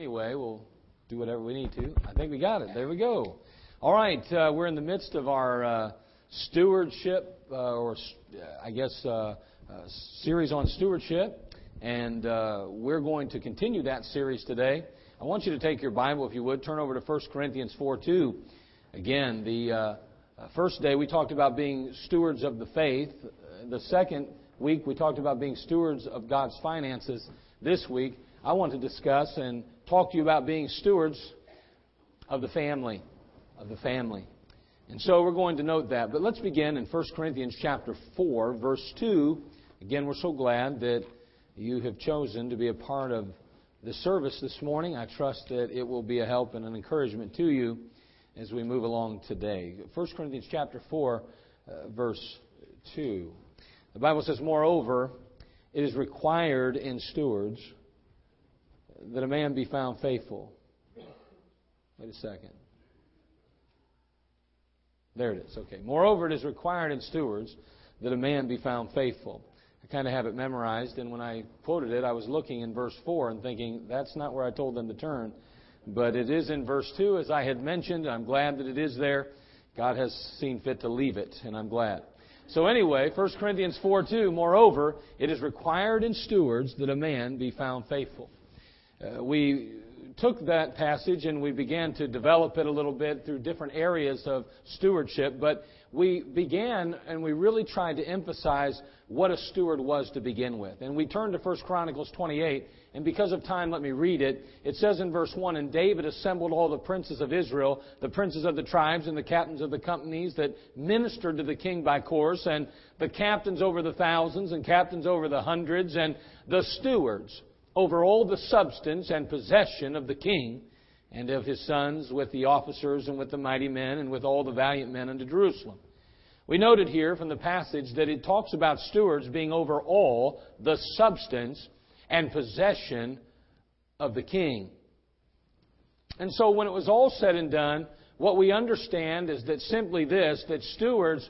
Anyway, we'll do whatever we need to. I think we got it. There we go. All right, uh, we're in the midst of our uh, stewardship, uh, or I guess, uh, uh, series on stewardship, and uh, we're going to continue that series today. I want you to take your Bible, if you would, turn over to 1 Corinthians 4 2. Again, the first day we talked about being stewards of the faith. The second week we talked about being stewards of God's finances. This week, I want to discuss and talk to you about being stewards of the family, of the family. And so we're going to note that. But let's begin in 1 Corinthians chapter 4, verse 2. Again, we're so glad that you have chosen to be a part of the service this morning. I trust that it will be a help and an encouragement to you as we move along today. 1 Corinthians chapter 4, uh, verse 2. The Bible says, Moreover, it is required in stewards that a man be found faithful. Wait a second. There it is. Okay. Moreover, it is required in stewards that a man be found faithful. I kind of have it memorized, and when I quoted it, I was looking in verse 4 and thinking, that's not where I told them to turn. But it is in verse 2, as I had mentioned. I'm glad that it is there. God has seen fit to leave it, and I'm glad. So anyway, 1 Corinthians 4 2, moreover, it is required in stewards that a man be found faithful. Uh, we took that passage and we began to develop it a little bit through different areas of stewardship, but we began and we really tried to emphasize what a steward was to begin with. And we turned to 1 Chronicles 28, and because of time, let me read it. It says in verse 1 And David assembled all the princes of Israel, the princes of the tribes, and the captains of the companies that ministered to the king by course, and the captains over the thousands, and captains over the hundreds, and the stewards over all the substance and possession of the king and of his sons with the officers and with the mighty men and with all the valiant men unto Jerusalem. We noted here from the passage that it talks about stewards being over all the substance and possession of the king. And so when it was all said and done, what we understand is that simply this, that stewards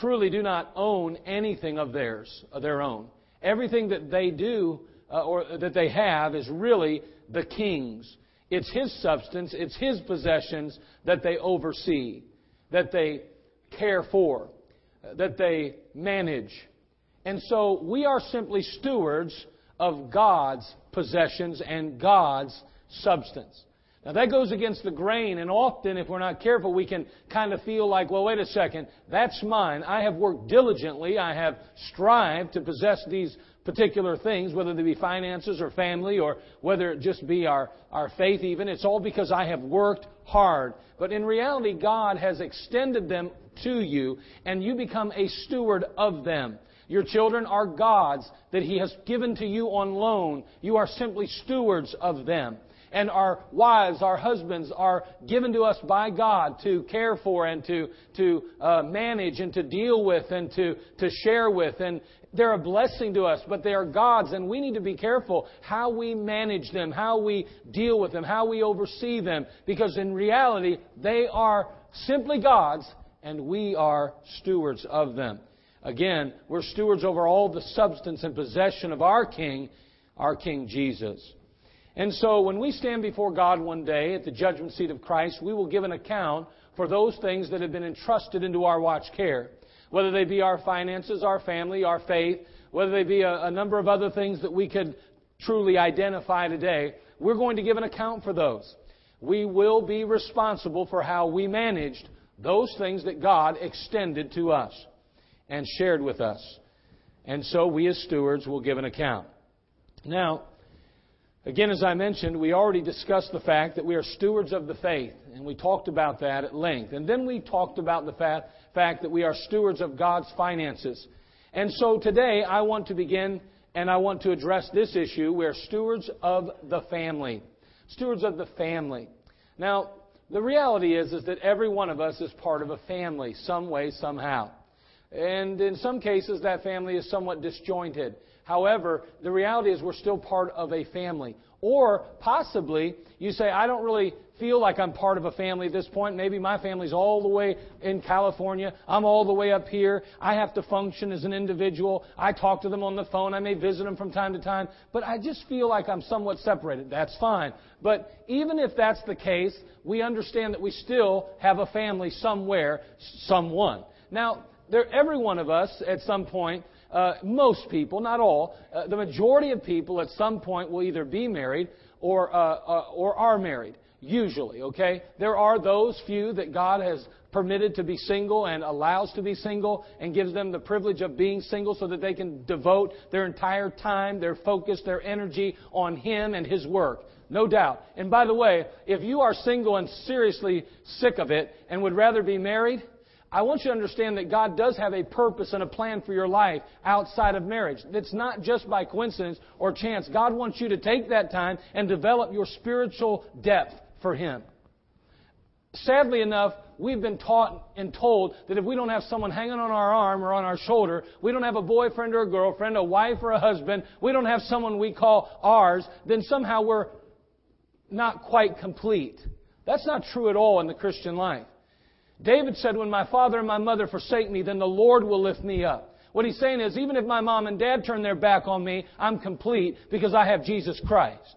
truly do not own anything of theirs, of their own. Everything that they do uh, or that they have is really the king's. It's his substance, it's his possessions that they oversee, that they care for, that they manage. And so we are simply stewards of God's possessions and God's substance. Now that goes against the grain, and often, if we're not careful, we can kind of feel like, well, wait a second, that's mine. I have worked diligently. I have strived to possess these particular things, whether they be finances or family or whether it just be our, our faith even. It's all because I have worked hard. But in reality, God has extended them to you and you become a steward of them. Your children are God's that He has given to you on loan. You are simply stewards of them and our wives, our husbands are given to us by God to care for and to, to uh, manage and to deal with and to, to share with. And, they're a blessing to us, but they are God's, and we need to be careful how we manage them, how we deal with them, how we oversee them, because in reality, they are simply God's, and we are stewards of them. Again, we're stewards over all the substance and possession of our King, our King Jesus. And so when we stand before God one day at the judgment seat of Christ, we will give an account for those things that have been entrusted into our watch care whether they be our finances, our family, our faith, whether they be a, a number of other things that we could truly identify today, we're going to give an account for those. We will be responsible for how we managed those things that God extended to us and shared with us. And so we as stewards will give an account. Now, again, as I mentioned, we already discussed the fact that we are stewards of the faith, and we talked about that at length. And then we talked about the fact fact that we are stewards of God's finances. And so today I want to begin and I want to address this issue. We're stewards of the family. Stewards of the family. Now, the reality is, is that every one of us is part of a family, some way, somehow. And in some cases, that family is somewhat disjointed. However, the reality is we're still part of a family. Or possibly you say, I don't really feel like I'm part of a family at this point. Maybe my family's all the way in California. I'm all the way up here. I have to function as an individual. I talk to them on the phone. I may visit them from time to time. But I just feel like I'm somewhat separated. That's fine. But even if that's the case, we understand that we still have a family somewhere, someone. Now, there, every one of us at some point uh, most people, not all, uh, the majority of people at some point will either be married or, uh, uh, or are married. Usually, okay? There are those few that God has permitted to be single and allows to be single and gives them the privilege of being single so that they can devote their entire time, their focus, their energy on Him and His work. No doubt. And by the way, if you are single and seriously sick of it and would rather be married, I want you to understand that God does have a purpose and a plan for your life outside of marriage. It's not just by coincidence or chance. God wants you to take that time and develop your spiritual depth for Him. Sadly enough, we've been taught and told that if we don't have someone hanging on our arm or on our shoulder, we don't have a boyfriend or a girlfriend, a wife or a husband, we don't have someone we call ours, then somehow we're not quite complete. That's not true at all in the Christian life. David said, When my father and my mother forsake me, then the Lord will lift me up. What he's saying is, even if my mom and dad turn their back on me, I'm complete because I have Jesus Christ.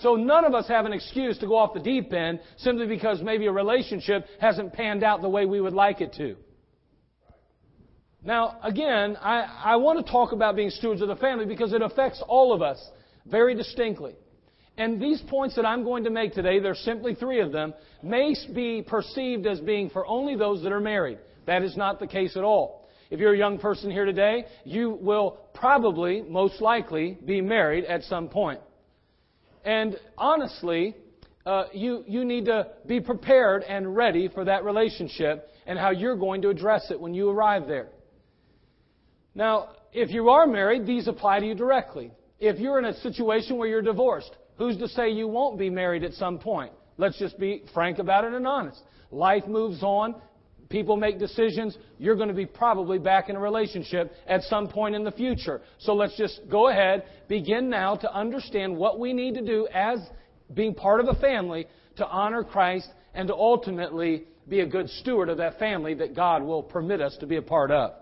So none of us have an excuse to go off the deep end simply because maybe a relationship hasn't panned out the way we would like it to. Now, again, I, I want to talk about being stewards of the family because it affects all of us very distinctly. And these points that I'm going to make today, there's simply three of them, may be perceived as being for only those that are married. That is not the case at all. If you're a young person here today, you will probably, most likely, be married at some point. And honestly, uh, you, you need to be prepared and ready for that relationship and how you're going to address it when you arrive there. Now, if you are married, these apply to you directly. If you're in a situation where you're divorced, Who's to say you won't be married at some point? Let's just be frank about it and honest. Life moves on. People make decisions. You're going to be probably back in a relationship at some point in the future. So let's just go ahead, begin now to understand what we need to do as being part of a family to honor Christ and to ultimately be a good steward of that family that God will permit us to be a part of.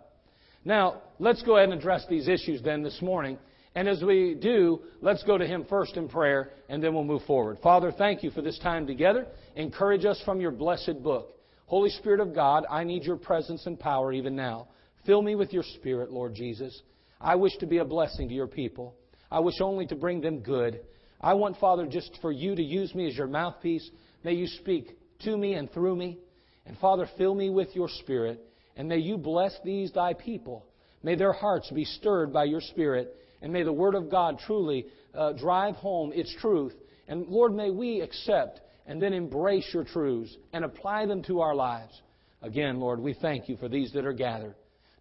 Now, let's go ahead and address these issues then this morning. And as we do, let's go to Him first in prayer, and then we'll move forward. Father, thank you for this time together. Encourage us from your blessed book. Holy Spirit of God, I need your presence and power even now. Fill me with your Spirit, Lord Jesus. I wish to be a blessing to your people. I wish only to bring them good. I want, Father, just for you to use me as your mouthpiece. May you speak to me and through me. And Father, fill me with your Spirit. And may you bless these thy people. May their hearts be stirred by your Spirit and may the Word of God truly uh, drive home its truth. And Lord, may we accept and then embrace your truths and apply them to our lives. Again, Lord, we thank you for these that are gathered.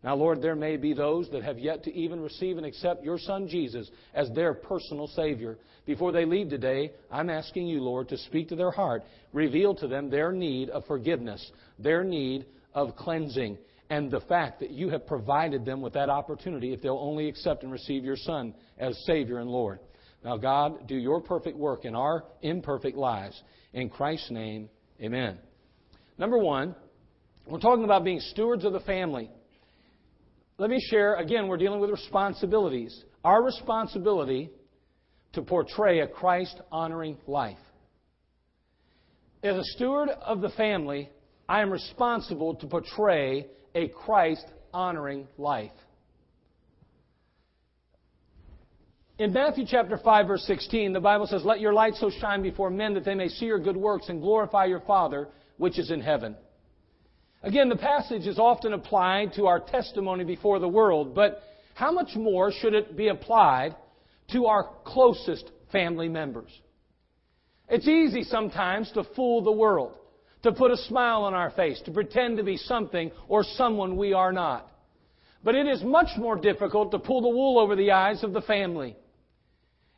Now, Lord, there may be those that have yet to even receive and accept your Son Jesus as their personal Savior. Before they leave today, I'm asking you, Lord, to speak to their heart, reveal to them their need of forgiveness, their need of cleansing, and the fact that you have provided them with that opportunity if they'll only accept and receive your Son as Savior and Lord. Now, God, do your perfect work in our imperfect lives. In Christ's name, amen. Number one, we're talking about being stewards of the family. Let me share, again, we're dealing with responsibilities. Our responsibility to portray a Christ honoring life. As a steward of the family, I am responsible to portray a Christ honoring life. In Matthew chapter 5 verse 16, the Bible says, Let your light so shine before men that they may see your good works and glorify your Father which is in heaven. Again, the passage is often applied to our testimony before the world, but how much more should it be applied to our closest family members? It's easy sometimes to fool the world to put a smile on our face, to pretend to be something or someone we are not. But it is much more difficult to pull the wool over the eyes of the family.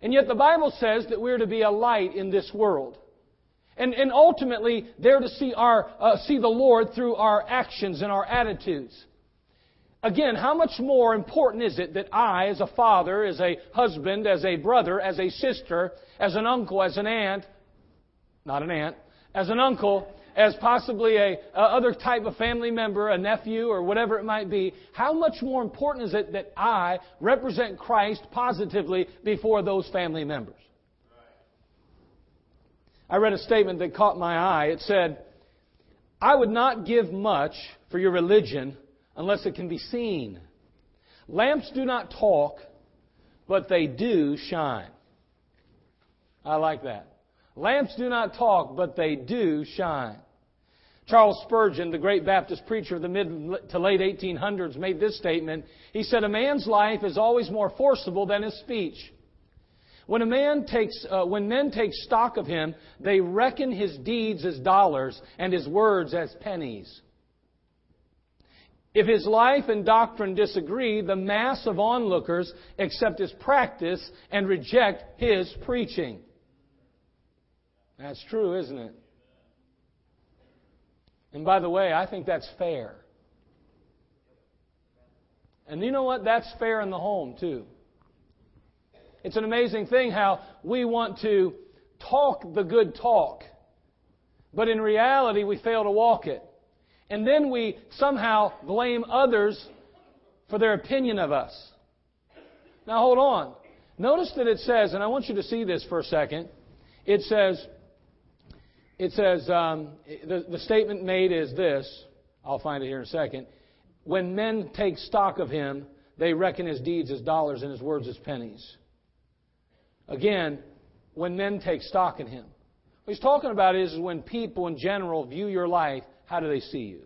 And yet the Bible says that we're to be a light in this world. And, and ultimately, they're to see, our, uh, see the Lord through our actions and our attitudes. Again, how much more important is it that I, as a father, as a husband, as a brother, as a sister, as an uncle, as an aunt, not an aunt, as an uncle, as possibly a, a, other type of family member, a nephew or whatever it might be, how much more important is it that I represent Christ positively before those family members? I read a statement that caught my eye. It said, I would not give much for your religion unless it can be seen. Lamps do not talk, but they do shine. I like that. Lamps do not talk, but they do shine. Charles Spurgeon, the great Baptist preacher of the mid to late 1800s, made this statement. He said, A man's life is always more forcible than his speech. When a man takes, uh, when men take stock of him, they reckon his deeds as dollars and his words as pennies. If his life and doctrine disagree, the mass of onlookers accept his practice and reject his preaching. That's true, isn't it? And by the way, I think that's fair. And you know what? That's fair in the home, too. It's an amazing thing how we want to talk the good talk, but in reality, we fail to walk it. And then we somehow blame others for their opinion of us. Now, hold on. Notice that it says, and I want you to see this for a second. It says, it says, um, the, the statement made is this. I'll find it here in a second. When men take stock of him, they reckon his deeds as dollars and his words as pennies. Again, when men take stock in him. What he's talking about is when people in general view your life, how do they see you?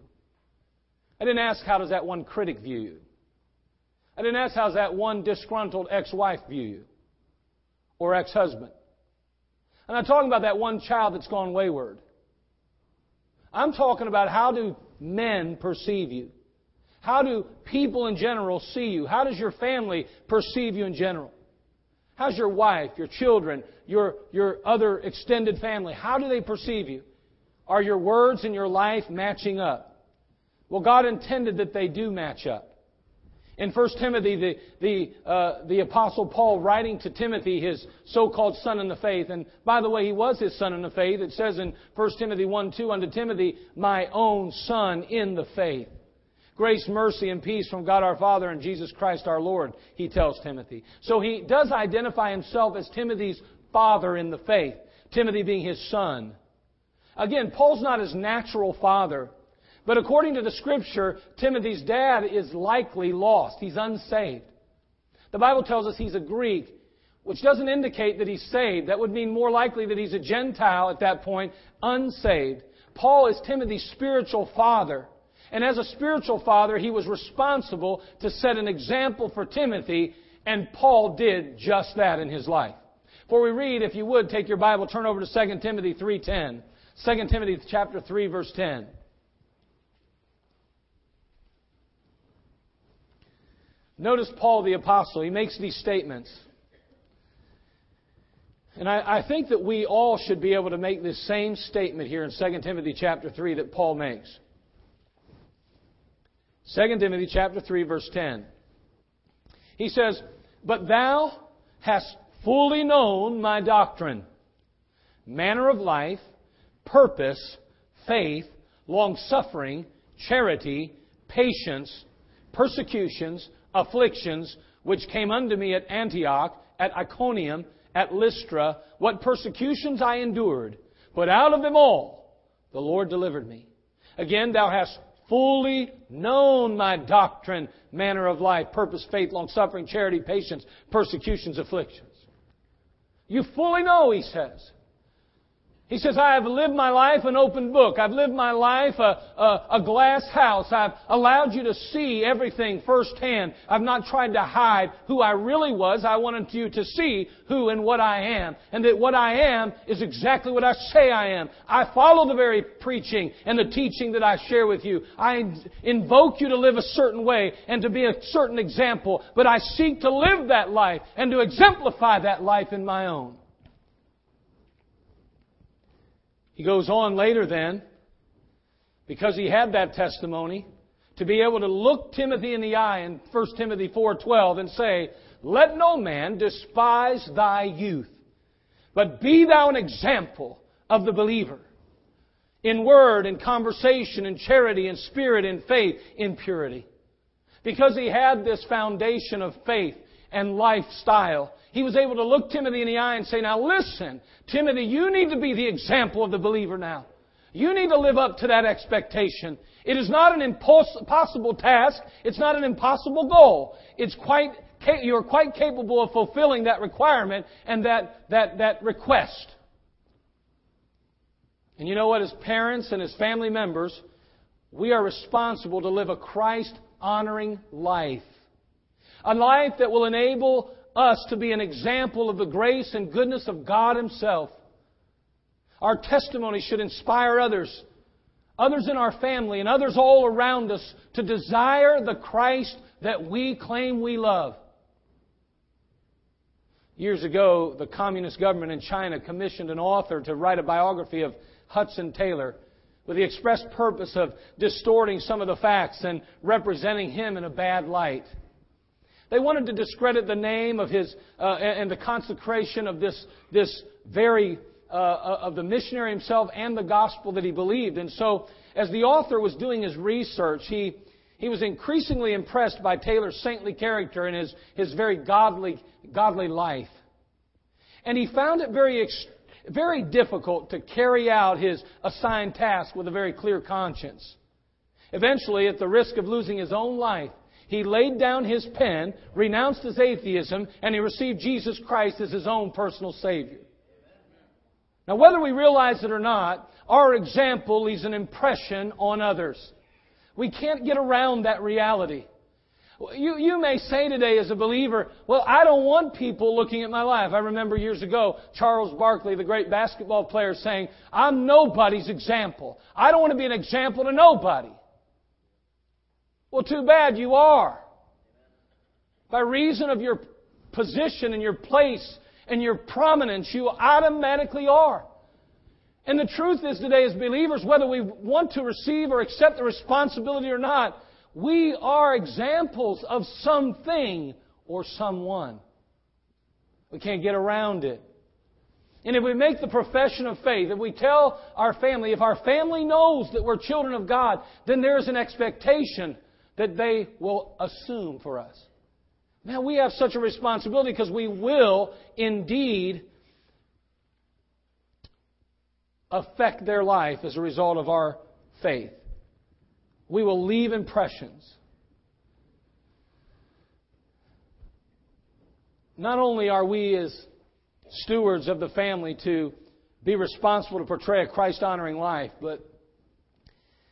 I didn't ask how does that one critic view you. I didn't ask how does that one disgruntled ex-wife view you or ex-husband. I'm not talking about that one child that's gone wayward. I'm talking about how do men perceive you? How do people in general see you? How does your family perceive you in general? How's your wife, your children, your, your other extended family? How do they perceive you? Are your words and your life matching up? Well, God intended that they do match up. In 1 Timothy, the, the, uh, the Apostle Paul writing to Timothy, his so-called son in the faith, and by the way, he was his son in the faith. It says in 1 Timothy 1 2 unto Timothy, my own son in the faith. Grace, mercy, and peace from God our Father and Jesus Christ our Lord, he tells Timothy. So he does identify himself as Timothy's father in the faith, Timothy being his son. Again, Paul's not his natural father. But according to the scripture, Timothy's dad is likely lost. He's unsaved. The Bible tells us he's a Greek, which doesn't indicate that he's saved. That would mean more likely that he's a Gentile at that point, unsaved. Paul is Timothy's spiritual father. And as a spiritual father, he was responsible to set an example for Timothy, and Paul did just that in his life. Before we read, if you would, take your Bible, turn over to 2 Timothy 3.10. 2 Timothy chapter 3, verse 10. Notice Paul the Apostle. He makes these statements. And I, I, think that we all should be able to make this same statement here in 2 Timothy chapter 3 that Paul makes. 2 Timothy chapter 3 verse 10. He says, But thou hast fully known my doctrine, manner of life, purpose, faith, long suffering, charity, patience, persecutions, afflictions which came unto me at Antioch, at Iconium, at Lystra, what persecutions I endured, but out of them all the Lord delivered me. Again, thou hast fully known my doctrine, manner of life, purpose, faith, long suffering, charity, patience, persecutions, afflictions. You fully know, he says. He says, I have lived my life an open book. I've lived my life a, a, a, glass house. I've allowed you to see everything firsthand. I've not tried to hide who I really was. I wanted you to see who and what I am. And that what I am is exactly what I say I am. I follow the very preaching and the teaching that I share with you. I invoke you to live a certain way and to be a certain example. But I seek to live that life and to exemplify that life in my own. He goes on later then, because he had that testimony, to be able to look Timothy in the eye in 1 Timothy 4:12 and say, "Let no man despise thy youth, but be thou an example of the believer in word, in conversation, in charity, in spirit, in faith, in purity." Because he had this foundation of faith and lifestyle, he was able to look Timothy in the eye and say, Now listen, Timothy, you need to be the example of the believer now. You need to live up to that expectation. It is not an impossible task. It's not an impossible goal. It's quite, you're quite capable of fulfilling that requirement and that, that, that request. And you know what? As parents and as family members, we are responsible to live a Christ honoring life. A life that will enable us to be an example of the grace and goodness of God Himself. Our testimony should inspire others, others in our family, and others all around us to desire the Christ that we claim we love. Years ago, the communist government in China commissioned an author to write a biography of Hudson Taylor with the express purpose of distorting some of the facts and representing him in a bad light. They wanted to discredit the name of his uh, and the consecration of this, this very uh, uh, of the missionary himself and the gospel that he believed. And so, as the author was doing his research, he he was increasingly impressed by Taylor's saintly character and his, his very godly, godly life. And he found it very, very difficult to carry out his assigned task with a very clear conscience. Eventually, at the risk of losing his own life, he laid down his pen, renounced his atheism, and he received Jesus Christ as his own personal Savior. Now, whether we realize it or not, our example leaves an impression on others. We can't get around that reality. You, you may say today as a believer, well, I don't want people looking at my life. I remember years ago, Charles Barkley, the great basketball player, saying, I'm nobody's example. I don't want to be an example to nobody. Well, too bad you are. By reason of your position and your place and your prominence, you automatically are. And the truth is today, as believers, whether we want to receive or accept the responsibility or not, we are examples of something or someone. We can't get around it. And if we make the profession of faith, if we tell our family, if our family knows that we're children of God, then there is an expectation that they will assume for us. Now, we have such a responsibility because we will indeed affect their life as a result of our faith. We will leave impressions. Not only are we as stewards of the family to be responsible to portray a Christ honoring life, but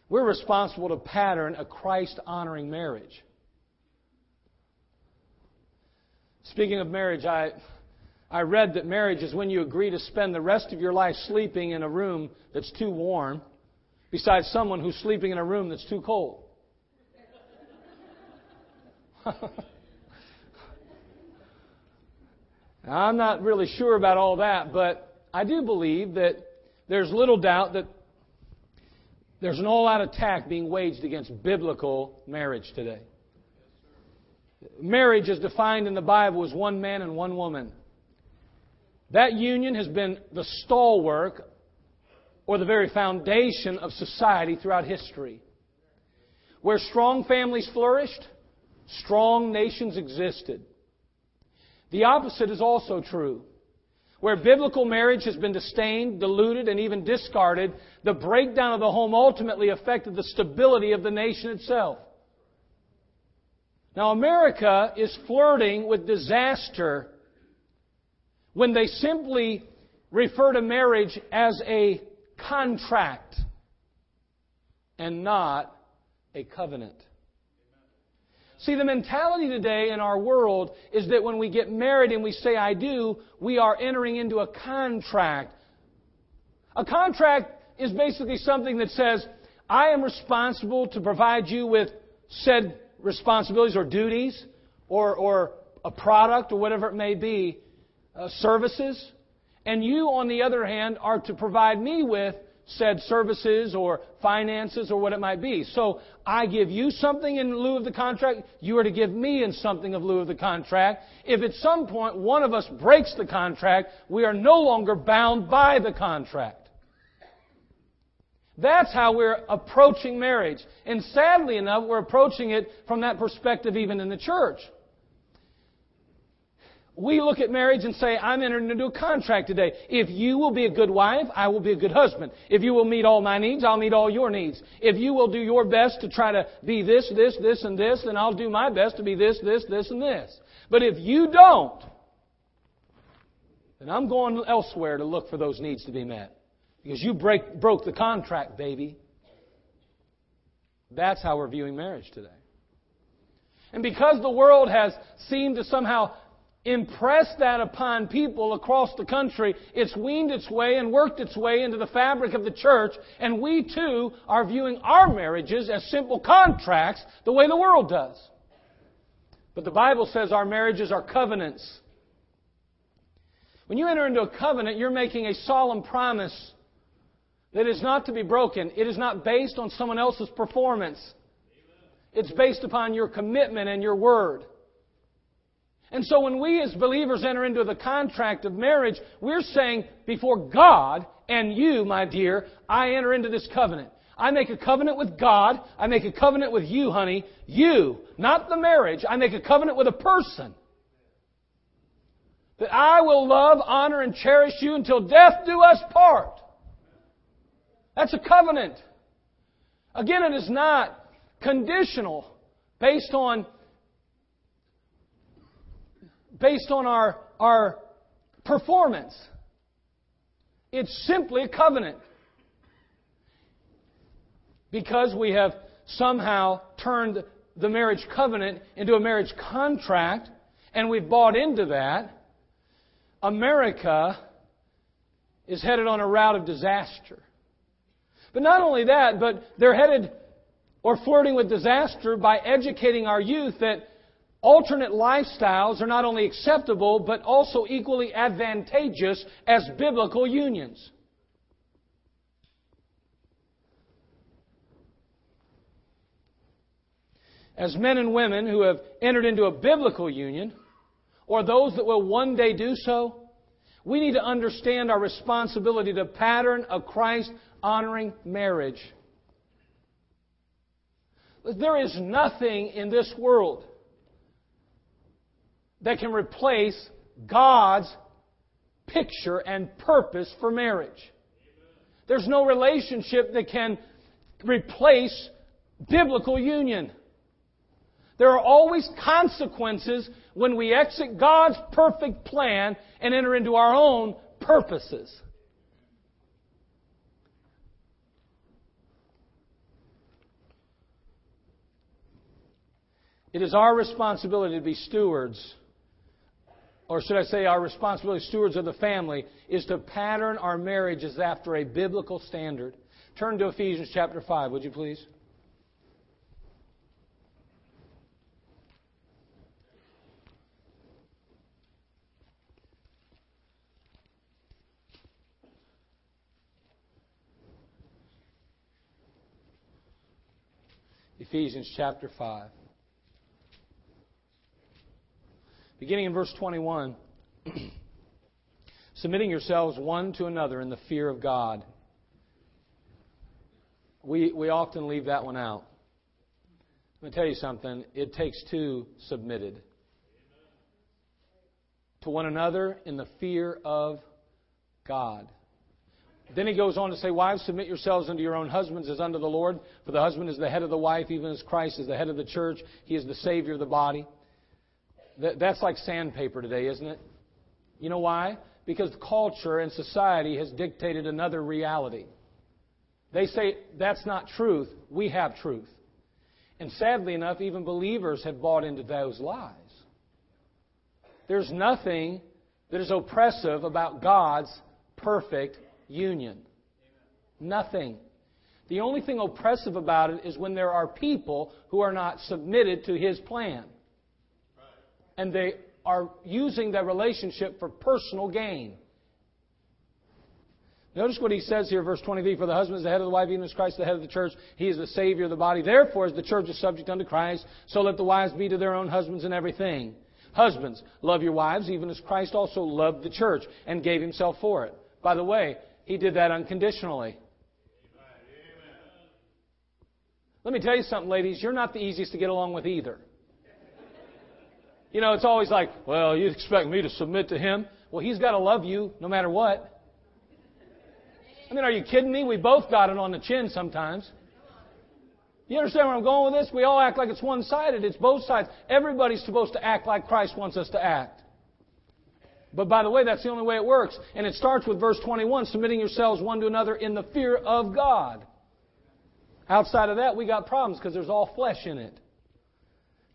we're responsible to pattern a Christ honoring marriage. Speaking of marriage, I, I read that marriage is when you agree to spend the rest of your life sleeping in a room that's too warm besides someone who's sleeping in a room that's too cold. I'm not really sure about all that, but I do believe that there's little doubt that there's an all out attack being waged against biblical marriage today. Marriage is defined in the Bible as one man and one woman. That union has been the stalwart or the very foundation of society throughout history. Where strong families flourished, strong nations existed. The opposite is also true. Where biblical marriage has been disdained, diluted, and even discarded, the breakdown of the home ultimately affected the stability of the nation itself. Now, America is flirting with disaster when they simply refer to marriage as a contract and not a covenant. See, the mentality today in our world is that when we get married and we say, I do, we are entering into a contract. A contract is basically something that says, I am responsible to provide you with said responsibilities or duties or, or a product or whatever it may be, uh, services. And you, on the other hand, are to provide me with said services or finances or what it might be. So I give you something in lieu of the contract, you are to give me in something of lieu of the contract. If at some point one of us breaks the contract, we are no longer bound by the contract. That's how we're approaching marriage. And sadly enough, we're approaching it from that perspective even in the church we look at marriage and say, I'm entering into a contract today. If you will be a good wife, I will be a good husband. If you will meet all my needs, I'll meet all your needs. If you will do your best to try to be this, this, this, and this, then I'll do my best to be this, this, this, and this. But if you don't, then I'm going elsewhere to look for those needs to be met. Because you break, broke the contract, baby. That's how we're viewing marriage today. And because the world has seemed to somehow impressed that upon people across the country, it's weaned its way and worked its way into the fabric of the church, and we too are viewing our marriages as simple contracts the way the world does. But the Bible says our marriages are covenants. When you enter into a covenant, you're making a solemn promise that is not to be broken. It is not based on someone else's performance. It's based upon your commitment and your word. And so when we as believers enter into the contract of marriage, we're saying before God and you, my dear, I enter into this covenant. I make a covenant with God. I make a covenant with you, honey. You, not the marriage. I make a covenant with a person. That I will love, honor, and cherish you until death do us part. That's a covenant. Again, it is not conditional based on based on our, our performance. It's simply a covenant. Because we have somehow turned the marriage covenant into a marriage contract, and we've bought into that, America is headed on a route of disaster. But not only that, but they're headed or flirting with disaster by educating our youth that Alternate lifestyles are not only acceptable, but also equally advantageous as biblical unions. As men and women who have entered into a biblical union, or those that will one day do so, we need to understand our responsibility to pattern a Christ honoring marriage. There is nothing in this world that can replace God's picture and purpose for marriage. There's no relationship that can replace biblical union. There are always consequences when we exit God's perfect plan and enter into our own purposes. It is our responsibility to be stewards or should I say our responsibility stewards of the family, is to pattern our marriages after a biblical standard. Turn to Ephesians chapter 5, would you please? Ephesians chapter 5. Beginning in verse 21 submitting yourselves one to another in the fear of God. We, we often leave that one out. Let me tell you something. It takes two submitted to one another in the fear of God. Then he goes on to say, Wives, submit yourselves unto your own husbands as unto the Lord. For the husband is the head of the wife, even as Christ is the head of the church. He is the Savior of the body. That's like sandpaper today, isn't it? You know why? Because culture and society has dictated another reality. They say that's not truth. We have truth. And sadly enough, even believers have bought into those lies. There's nothing that is oppressive about God's perfect union. Nothing. The only thing oppressive about it is when there are people who are not submitted to His plan and they are using that relationship for personal gain. Notice what he says here, verse 23 For the husband is the head of the wife, even as Christ the head of the church. He is the Savior of the body. Therefore, as the church is subject unto Christ, so let the wives be to their own husbands in everything. Husbands, love your wives, even as Christ also loved the church and gave himself for it. By the way, he did that unconditionally. Let me tell you something, ladies. You're not the easiest to get along with either. You know, it's always like, well, you expect me to submit to him. Well, he's got to love you no matter what. I mean, are you kidding me? We both got it on the chin sometimes. You understand where I'm going with this? We all act like it's one sided. It's both sides. Everybody's supposed to act like Christ wants us to act. But by the way, that's the only way it works. And it starts with verse 21 submitting yourselves one to another in the fear of God. Outside of that, we got problems because there's all flesh in it.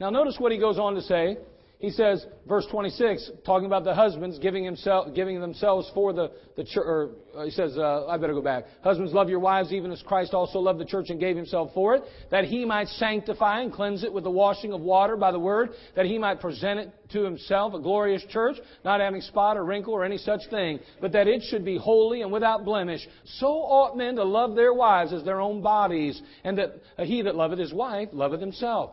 Now, notice what he goes on to say he says, verse 26, talking about the husbands giving, himself, giving themselves for the, the church, or uh, he says, uh, I better go back. Husbands, love your wives even as Christ also loved the church and gave himself for it, that he might sanctify and cleanse it with the washing of water by the word, that he might present it to himself a glorious church, not having spot or wrinkle or any such thing, but that it should be holy and without blemish. So ought men to love their wives as their own bodies, and that he that loveth his wife loveth himself.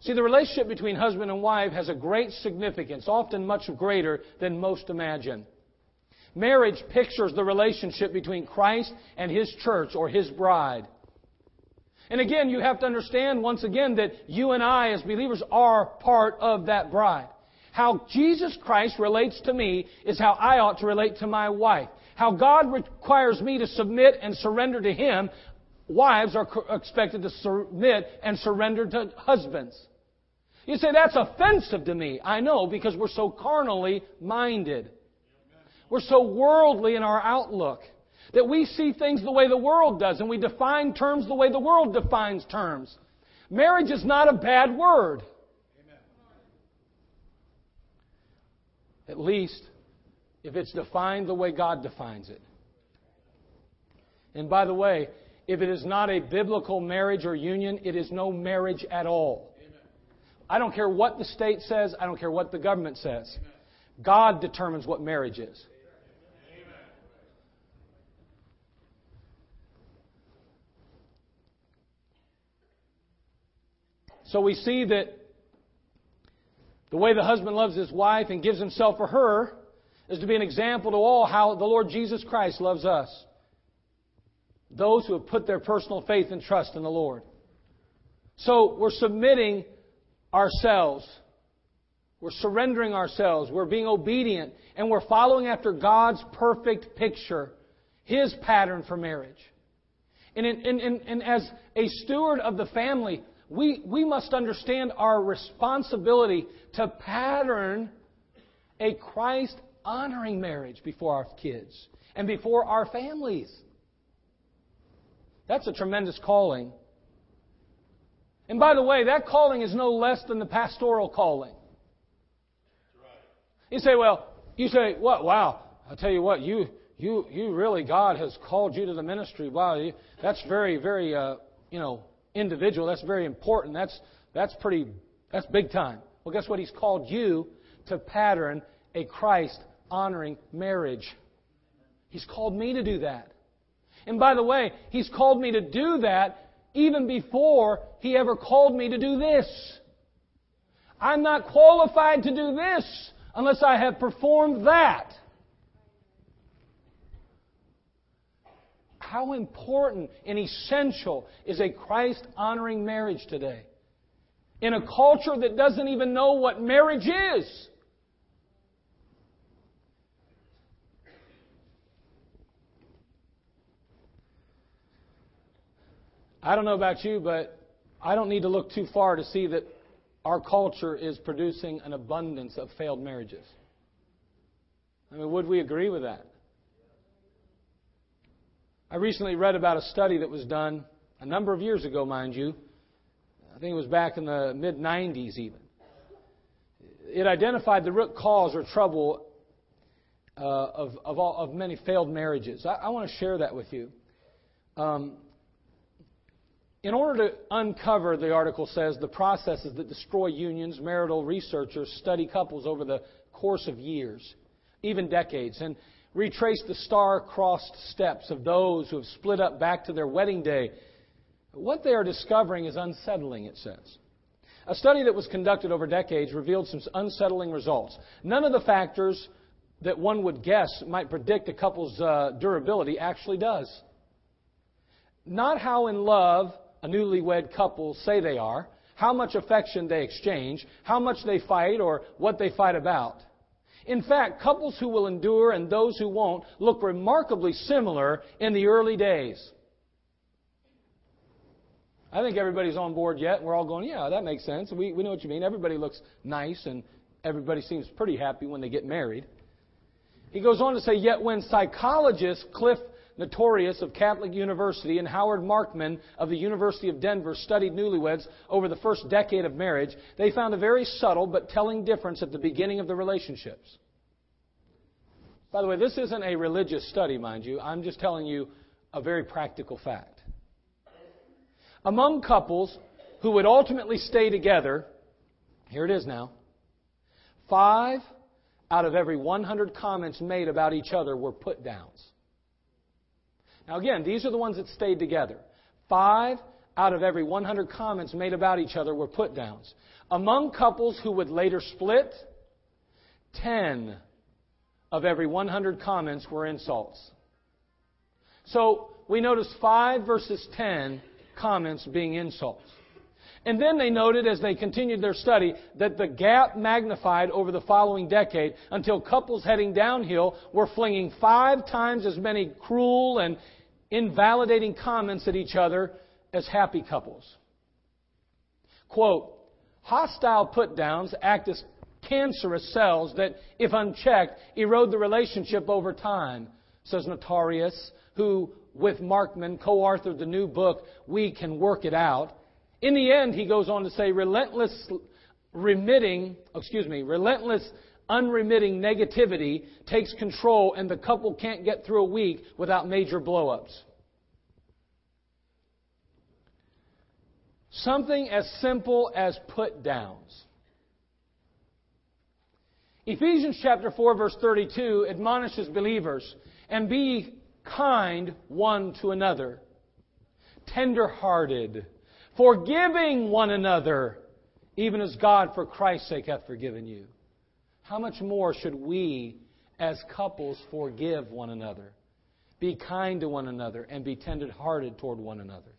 See, the relationship between husband and wife has a great significance, often much greater than most imagine. Marriage pictures the relationship between Christ and His church or His bride. And again, you have to understand once again that you and I as believers are part of that bride. How Jesus Christ relates to me is how I ought to relate to my wife. How God requires me to submit and surrender to Him, wives are expected to submit and surrender to husbands. You say, that's offensive to me. I know, because we're so carnally minded. We're so worldly in our outlook that we see things the way the world does and we define terms the way the world defines terms. Marriage is not a bad word. At least if it's defined the way God defines it. And by the way, if it is not a biblical marriage or union, it is no marriage at all. I don't care what the state says, I don't care what the government says. God determines what marriage is. So we see that the way the husband loves his wife and gives himself for her is to be an example to all how the Lord Jesus Christ loves us. Those who have put their personal faith and trust in the Lord. So we're submitting ourselves. We're surrendering ourselves. We're being obedient. And we're following after God's perfect picture, His pattern for marriage. And, and as a steward of the family, we, we must understand our responsibility to pattern a Christ honoring marriage before our kids and before our families. That's a tremendous calling. And by the way, that calling is no less than the pastoral calling. You say, well, you say, what? Wow, I'll tell you what, you, you, you really, God has called you to the ministry. Wow, you, that's very, very, uh, you know, individual. That's very important. That's, that's pretty, that's big time. Well, guess what? He's called you to pattern a Christ honoring marriage. He's called me to do that. And by the way, He's called me to do that even before He ever called me to do this. I'm not qualified to do this unless I have performed that. How important and essential is a Christ honoring marriage today? In a culture that doesn't even know what marriage is. I don't know about you, but I don't need to look too far to see that our culture is producing an abundance of failed marriages. I mean, would we agree with that? I recently read about a study that was done a number of years ago, mind you. I think it was back in the mid 90s, even. It identified the root cause or trouble uh, of, of, all, of many failed marriages. I, I want to share that with you. Um, in order to uncover, the article says, the processes that destroy unions, marital researchers study couples over the course of years, even decades, and retrace the star crossed steps of those who have split up back to their wedding day. What they are discovering is unsettling, it says. A study that was conducted over decades revealed some unsettling results. None of the factors that one would guess might predict a couple's uh, durability actually does. Not how in love a newlywed couple say they are, how much affection they exchange, how much they fight, or what they fight about. In fact, couples who will endure and those who won't look remarkably similar in the early days. I think everybody's on board yet. We're all going, yeah, that makes sense. We, we know what you mean. Everybody looks nice and everybody seems pretty happy when they get married. He goes on to say, yet when psychologist Cliff Notarius of Catholic University and Howard Markman of the University of Denver studied newlyweds over the first decade of marriage, they found a very subtle but telling difference at the beginning of the relationships. By the way, this isn't a religious study, mind you. I'm just telling you a very practical fact. Among couples who would ultimately stay together, here it is now, five out of every 100 comments made about each other were put downs. Now, again, these are the ones that stayed together. Five out of every 100 comments made about each other were put downs. Among couples who would later split, 10 of every 100 comments were insults. So we notice 5 versus 10 comments being insults. And then they noted as they continued their study that the gap magnified over the following decade until couples heading downhill were flinging five times as many cruel and invalidating comments at each other as happy couples. Quote, hostile put downs act as cancerous cells that, if unchecked, erode the relationship over time, says Notarius, who, with Markman, co authored the new book, We Can Work It Out. In the end, he goes on to say, relentless remitting, excuse me, relentless unremitting negativity takes control and the couple can't get through a week without major blowups. Something as simple as put downs. Ephesians chapter 4 verse 32 admonishes believers and be kind one to another, tender-hearted, forgiving one another, even as God for Christ's sake hath forgiven you. How much more should we, as couples, forgive one another, be kind to one another, and be tender hearted toward one another?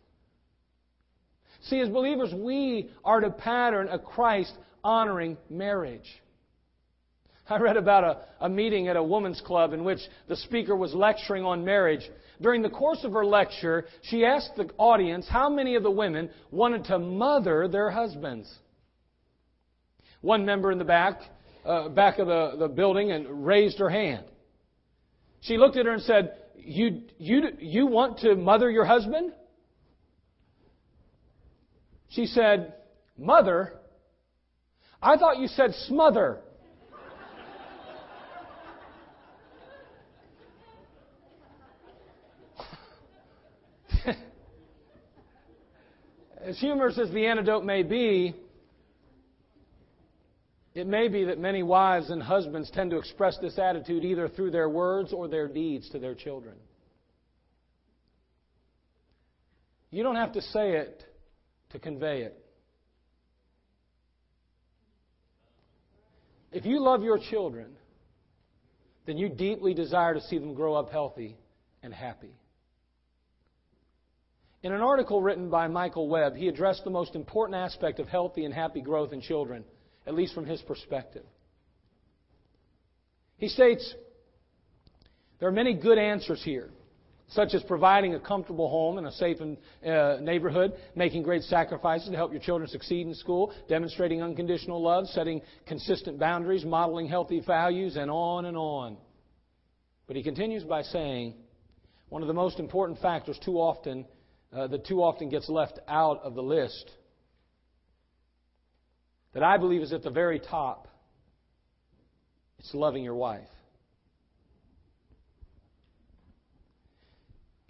See, as believers, we are to pattern a Christ honoring marriage. I read about a, a meeting at a women's club in which the speaker was lecturing on marriage. During the course of her lecture, she asked the audience how many of the women wanted to mother their husbands. One member in the back uh, back of the, the building and raised her hand. She looked at her and said, you, you, you want to mother your husband? She said, Mother? I thought you said smother. as humorous as the antidote may be, it may be that many wives and husbands tend to express this attitude either through their words or their deeds to their children. You don't have to say it to convey it. If you love your children, then you deeply desire to see them grow up healthy and happy. In an article written by Michael Webb, he addressed the most important aspect of healthy and happy growth in children at least from his perspective. He states there are many good answers here, such as providing a comfortable home and a safe uh, neighborhood, making great sacrifices to help your children succeed in school, demonstrating unconditional love, setting consistent boundaries, modeling healthy values, and on and on. But he continues by saying, one of the most important factors too often uh, that too often gets left out of the list that I believe is at the very top. It's loving your wife.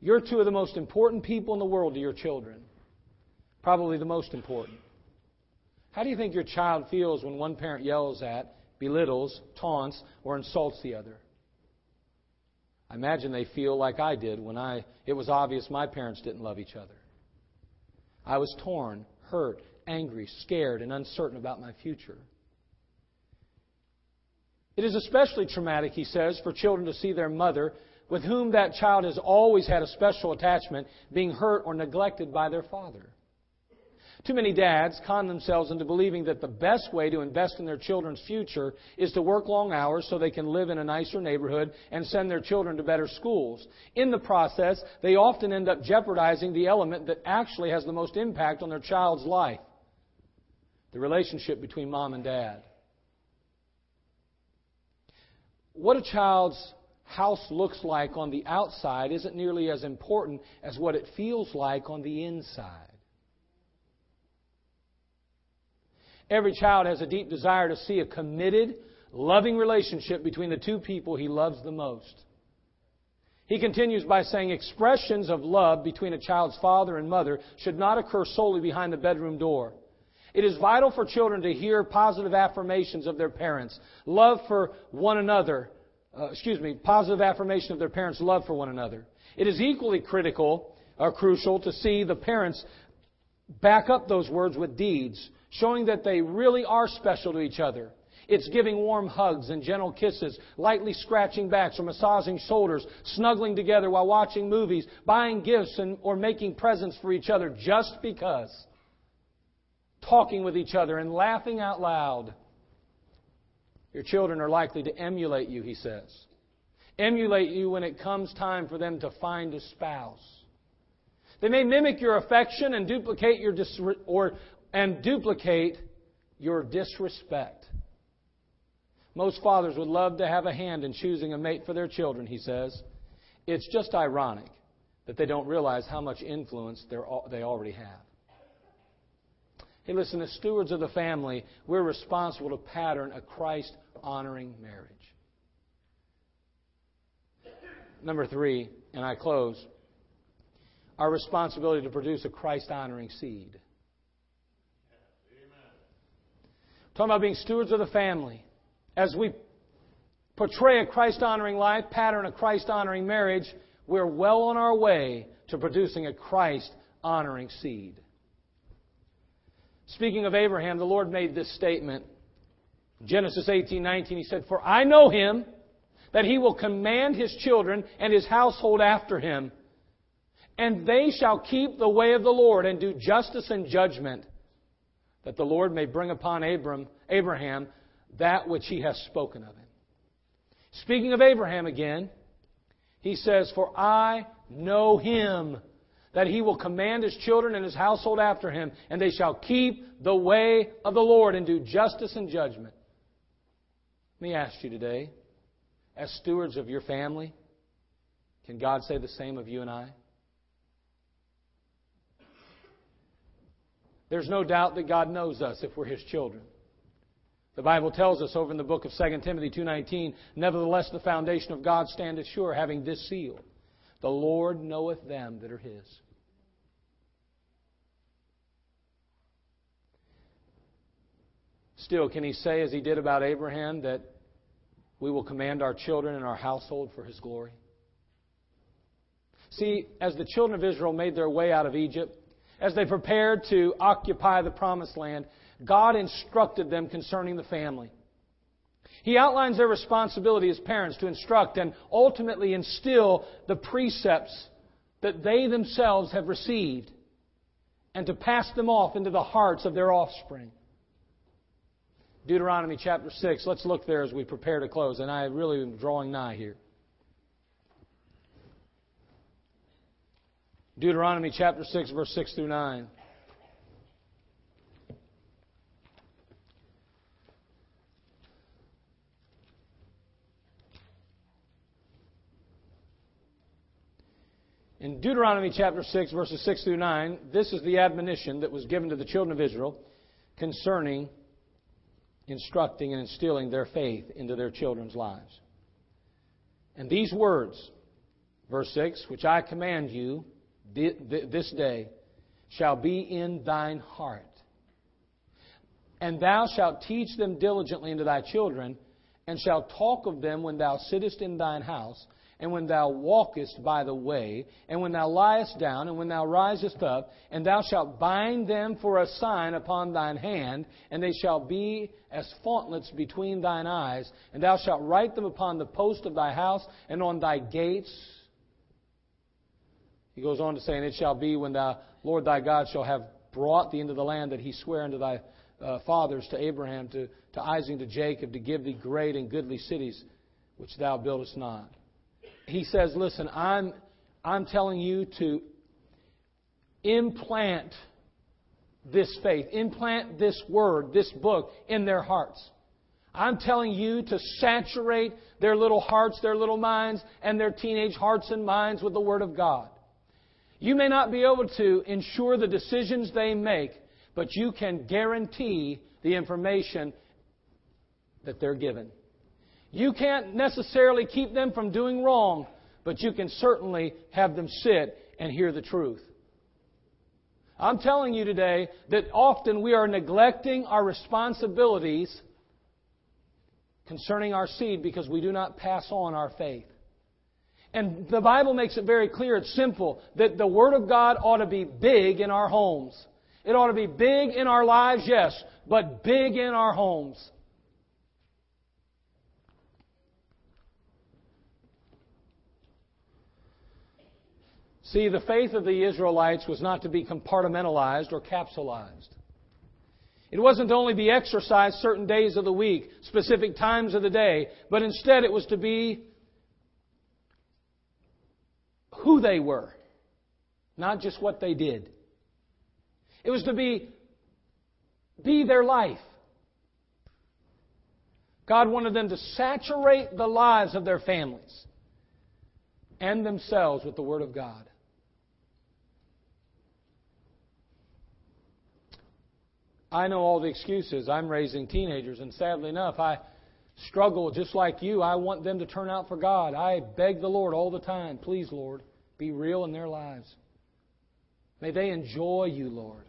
You're two of the most important people in the world to your children. Probably the most important. How do you think your child feels when one parent yells at, belittles, taunts, or insults the other? I imagine they feel like I did when I it was obvious my parents didn't love each other. I was torn, hurt, angry, scared, and uncertain about my future. It is especially traumatic, he says, for children to see their mother, with whom that child has always had a special attachment, being hurt or neglected by their father. Too many dads con themselves into believing that the best way to invest in their children's future is to work long hours so they can live in a nicer neighborhood and send their children to better schools. In the process, they often end up jeopardizing the element that actually has the most impact on their child's life the relationship between mom and dad. What a child's house looks like on the outside isn't nearly as important as what it feels like on the inside. Every child has a deep desire to see a committed, loving relationship between the two people he loves the most. He continues by saying expressions of love between a child's father and mother should not occur solely behind the bedroom door. It is vital for children to hear positive affirmations of their parents, love for one another, uh, excuse me, positive affirmation of their parents' love for one another. It is equally critical or crucial to see the parents back up those words with deeds showing that they really are special to each other. It's giving warm hugs and gentle kisses, lightly scratching backs or massaging shoulders, snuggling together while watching movies, buying gifts and, or making presents for each other just because. Talking with each other and laughing out loud. Your children are likely to emulate you, he says. Emulate you when it comes time for them to find a spouse. They may mimic your affection and duplicate your dis- or, and duplicate your disrespect. Most fathers would love to have a hand in choosing a mate for their children, he says. It's just ironic that they don't realize how much influence they already have. Hey, listen, as stewards of the family, we're responsible to pattern a Christ honoring marriage. Number three, and I close, our responsibility to produce a Christ honoring seed. Talking about being stewards of the family. As we portray a Christ honoring life, pattern a Christ honoring marriage, we're well on our way to producing a Christ honoring seed. Speaking of Abraham, the Lord made this statement. Genesis 18:19 he said, "For I know him that he will command his children and his household after him, and they shall keep the way of the Lord and do justice and judgment that the Lord may bring upon Abram, Abraham that which he has spoken of him. Speaking of Abraham again, he says, For I know him, that he will command his children and his household after him, and they shall keep the way of the Lord and do justice and judgment. Let me ask you today, as stewards of your family, can God say the same of you and I? There's no doubt that God knows us if we're His children. The Bible tells us over in the book of 2 Timothy 2.19, Nevertheless the foundation of God standeth sure, having this seal, The Lord knoweth them that are His. Still, can He say, as He did about Abraham, that we will command our children and our household for His glory? See, as the children of Israel made their way out of Egypt, as they prepared to occupy the promised land, God instructed them concerning the family. He outlines their responsibility as parents to instruct and ultimately instill the precepts that they themselves have received and to pass them off into the hearts of their offspring. Deuteronomy chapter 6, let's look there as we prepare to close, and I really am drawing nigh here. Deuteronomy chapter 6, verse 6 through 9. In Deuteronomy chapter 6, verses 6 through 9, this is the admonition that was given to the children of Israel concerning instructing and instilling their faith into their children's lives. And these words, verse 6, which I command you this day, shall be in thine heart. And thou shalt teach them diligently unto thy children, and shalt talk of them when thou sittest in thine house, and when thou walkest by the way, and when thou liest down, and when thou risest up, and thou shalt bind them for a sign upon thine hand, and they shall be as frontlets between thine eyes, and thou shalt write them upon the post of thy house and on thy gates. He goes on to say, And it shall be when thou, Lord thy God, shall have brought thee into the land that he sware unto thy uh, fathers, to Abraham, to, to Isaac, to Jacob, to give thee great and goodly cities, which thou buildest not he says, Listen, I'm, I'm telling you to implant this faith, implant this word, this book in their hearts. I'm telling you to saturate their little hearts, their little minds, and their teenage hearts and minds with the Word of God. You may not be able to ensure the decisions they make, but you can guarantee the information that they're given. You can't necessarily keep them from doing wrong, but you can certainly have them sit and hear the truth. I'm telling you today that often we are neglecting our responsibilities concerning our seed because we do not pass on our faith. And the Bible makes it very clear, it's simple, that the Word of God ought to be big in our homes. It ought to be big in our lives, yes, but big in our homes. See, the faith of the Israelites was not to be compartmentalized or capsulized. It wasn't to only be exercised certain days of the week, specific times of the day, but instead it was to be who they were, not just what they did. It was to be be their life. God wanted them to saturate the lives of their families and themselves with the Word of God. I know all the excuses. I'm raising teenagers, and sadly enough, I struggle just like you. I want them to turn out for God. I beg the Lord all the time, please, Lord, be real in their lives. May they enjoy you, Lord.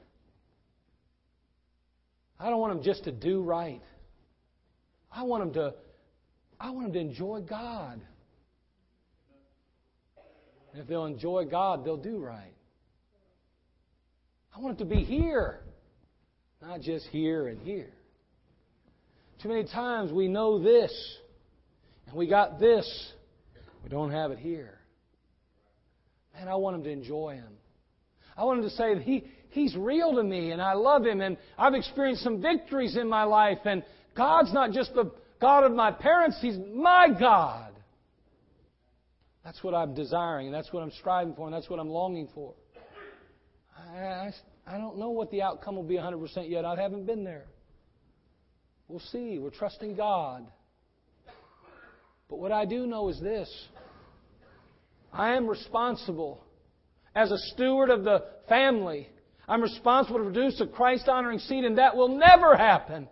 I don't want them just to do right. I want them to I want them to enjoy God. And if they'll enjoy God, they'll do right. I want it to be here. Not just here and here. Too many times we know this, and we got this, we don't have it here. Man, I want him to enjoy him. I want him to say that he, he's real to me, and I love him, and I've experienced some victories in my life, and God's not just the God of my parents, He's my God. That's what I'm desiring, and that's what I'm striving for, and that's what I'm longing for. I, I, I don't know what the outcome will be 100% yet. I haven't been there. We'll see. We're trusting God. But what I do know is this I am responsible as a steward of the family. I'm responsible to produce a Christ honoring seed, and that will never happen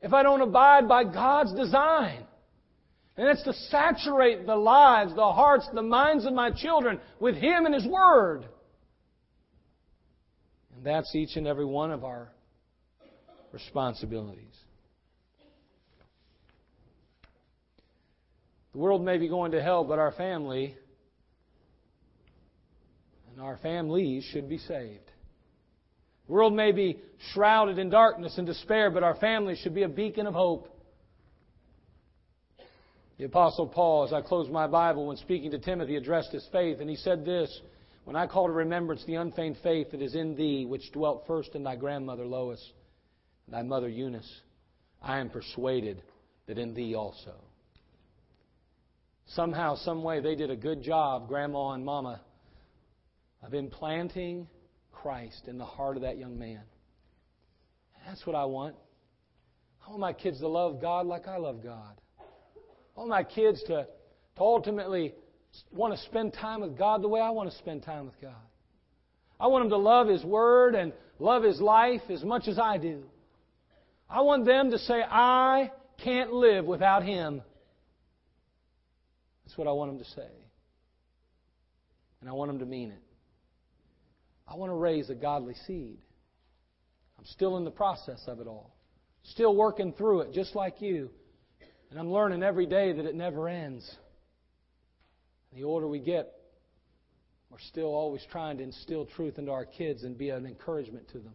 if I don't abide by God's design. And it's to saturate the lives, the hearts, the minds of my children with Him and His Word. That's each and every one of our responsibilities. The world may be going to hell, but our family and our families should be saved. The world may be shrouded in darkness and despair, but our families should be a beacon of hope. The Apostle Paul, as I close my Bible, when speaking to Timothy, addressed his faith, and he said this when I call to remembrance the unfeigned faith that is in thee, which dwelt first in thy grandmother Lois, and thy mother Eunice, I am persuaded that in thee also. Somehow, some way, they did a good job, Grandma and Mama, of implanting Christ in the heart of that young man. That's what I want. I want my kids to love God like I love God. I want my kids to, to ultimately want to spend time with God the way I want to spend time with God. I want them to love His Word and love His life as much as I do. I want them to say, I can't live without Him. That's what I want them to say. And I want them to mean it. I want to raise a godly seed. I'm still in the process of it all. Still working through it, just like you. And I'm learning every day that it never ends. The older we get, we're still always trying to instill truth into our kids and be an encouragement to them.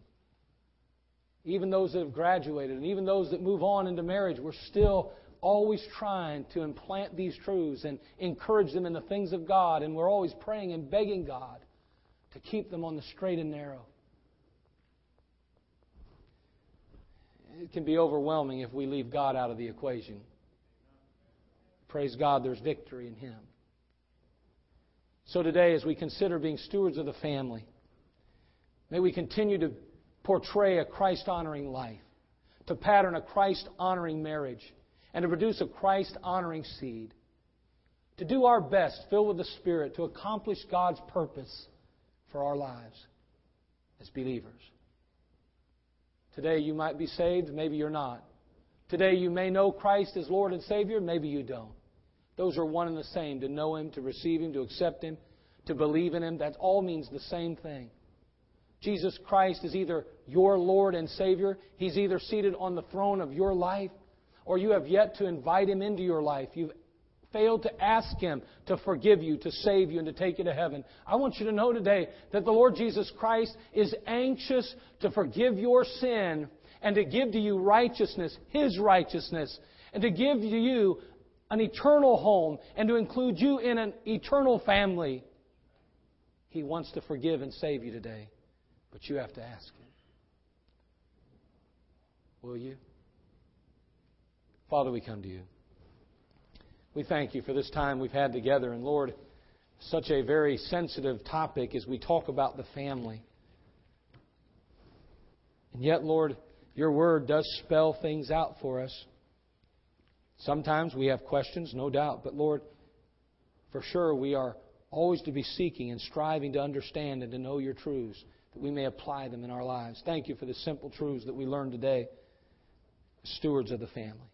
Even those that have graduated and even those that move on into marriage, we're still always trying to implant these truths and encourage them in the things of God. And we're always praying and begging God to keep them on the straight and narrow. It can be overwhelming if we leave God out of the equation. Praise God, there's victory in Him. So today, as we consider being stewards of the family, may we continue to portray a Christ honoring life, to pattern a Christ honoring marriage, and to produce a Christ honoring seed. To do our best, filled with the Spirit, to accomplish God's purpose for our lives as believers. Today you might be saved, maybe you're not. Today you may know Christ as Lord and Savior, maybe you don't. Those are one and the same. To know Him, to receive Him, to accept Him, to believe in Him, that all means the same thing. Jesus Christ is either your Lord and Savior, He's either seated on the throne of your life, or you have yet to invite Him into your life. You've failed to ask Him to forgive you, to save you, and to take you to heaven. I want you to know today that the Lord Jesus Christ is anxious to forgive your sin and to give to you righteousness, His righteousness, and to give to you an eternal home and to include you in an eternal family. He wants to forgive and save you today, but you have to ask Him. Will you? Father, we come to you. We thank you for this time we've had together, and Lord, such a very sensitive topic as we talk about the family. And yet, Lord, your word does spell things out for us. Sometimes we have questions, no doubt, but Lord, for sure we are always to be seeking and striving to understand and to know your truths, that we may apply them in our lives. Thank you for the simple truths that we learned today, stewards of the family.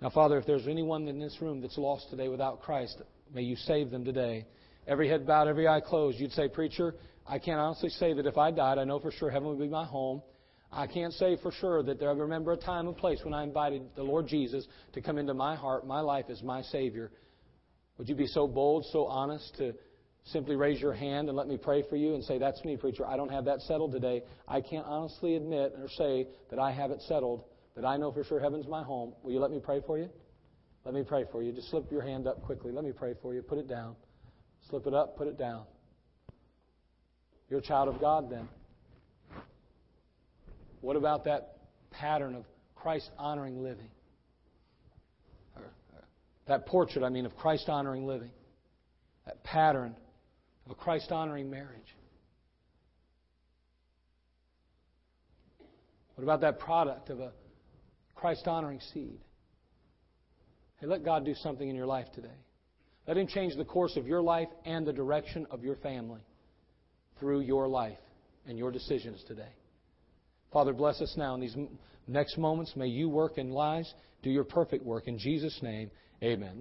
Now, Father, if there's anyone in this room that's lost today without Christ, may you save them today. Every head bowed, every eye closed. You'd say, Preacher, I can't honestly say that if I died, I know for sure heaven would be my home. I can't say for sure that I remember a time and place when I invited the Lord Jesus to come into my heart, my life as my Savior. Would you be so bold, so honest to simply raise your hand and let me pray for you and say, That's me, preacher. I don't have that settled today. I can't honestly admit or say that I have it settled, that I know for sure heaven's my home. Will you let me pray for you? Let me pray for you. Just slip your hand up quickly. Let me pray for you. Put it down. Slip it up, put it down. You're a child of God then. What about that pattern of Christ honoring living? Uh, that portrait, I mean, of Christ honoring living. That pattern of a Christ honoring marriage. What about that product of a Christ honoring seed? Hey, let God do something in your life today. Let Him change the course of your life and the direction of your family through your life and your decisions today. Father, bless us now in these next moments. May you work in lives, do your perfect work. In Jesus' name, amen.